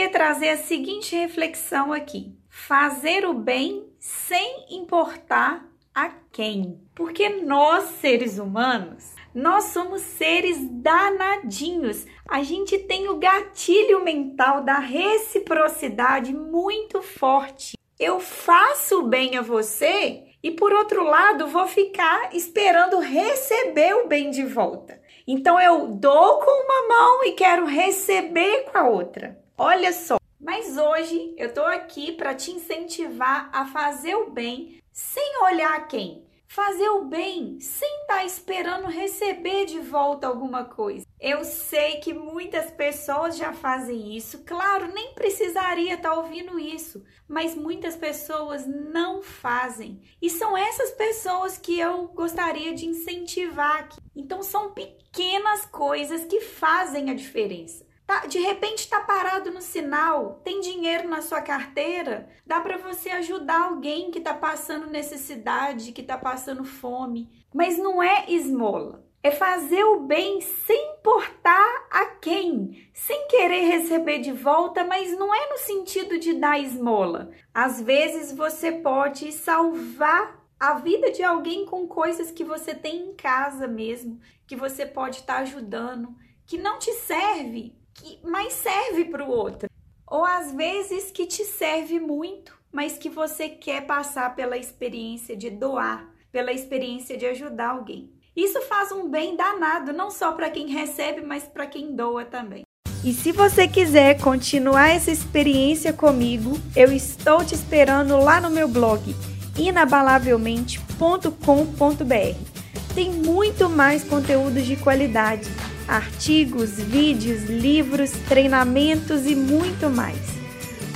Queria trazer a seguinte reflexão aqui: fazer o bem sem importar a quem. Porque nós, seres humanos, nós somos seres danadinhos. A gente tem o gatilho mental da reciprocidade muito forte. Eu faço o bem a você e por outro lado vou ficar esperando receber o bem de volta. Então eu dou com uma mão e quero receber com a outra. Olha só. Mas hoje eu tô aqui para te incentivar a fazer o bem sem olhar quem. Fazer o bem sem estar tá esperando receber de volta alguma coisa. Eu sei que muitas pessoas já fazem isso, claro, nem precisaria estar tá ouvindo isso, mas muitas pessoas não fazem. E são essas pessoas que eu gostaria de incentivar aqui. Então, são pequenas coisas que fazem a diferença. Tá, de repente está parado no sinal, tem dinheiro na sua carteira, dá para você ajudar alguém que está passando necessidade, que está passando fome. Mas não é esmola. É fazer o bem sem importar a quem, sem querer receber de volta, mas não é no sentido de dar esmola. Às vezes você pode salvar a vida de alguém com coisas que você tem em casa mesmo, que você pode estar tá ajudando, que não te serve, que mais serve para o outro. Ou às vezes que te serve muito, mas que você quer passar pela experiência de doar, pela experiência de ajudar alguém. Isso faz um bem danado, não só para quem recebe, mas para quem doa também. E se você quiser continuar essa experiência comigo, eu estou te esperando lá no meu blog inabalavelmente.com.br. Tem muito mais conteúdos de qualidade artigos, vídeos, livros, treinamentos e muito mais.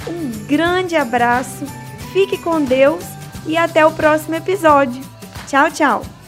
Um grande abraço, fique com Deus e até o próximo episódio. Tchau, tchau!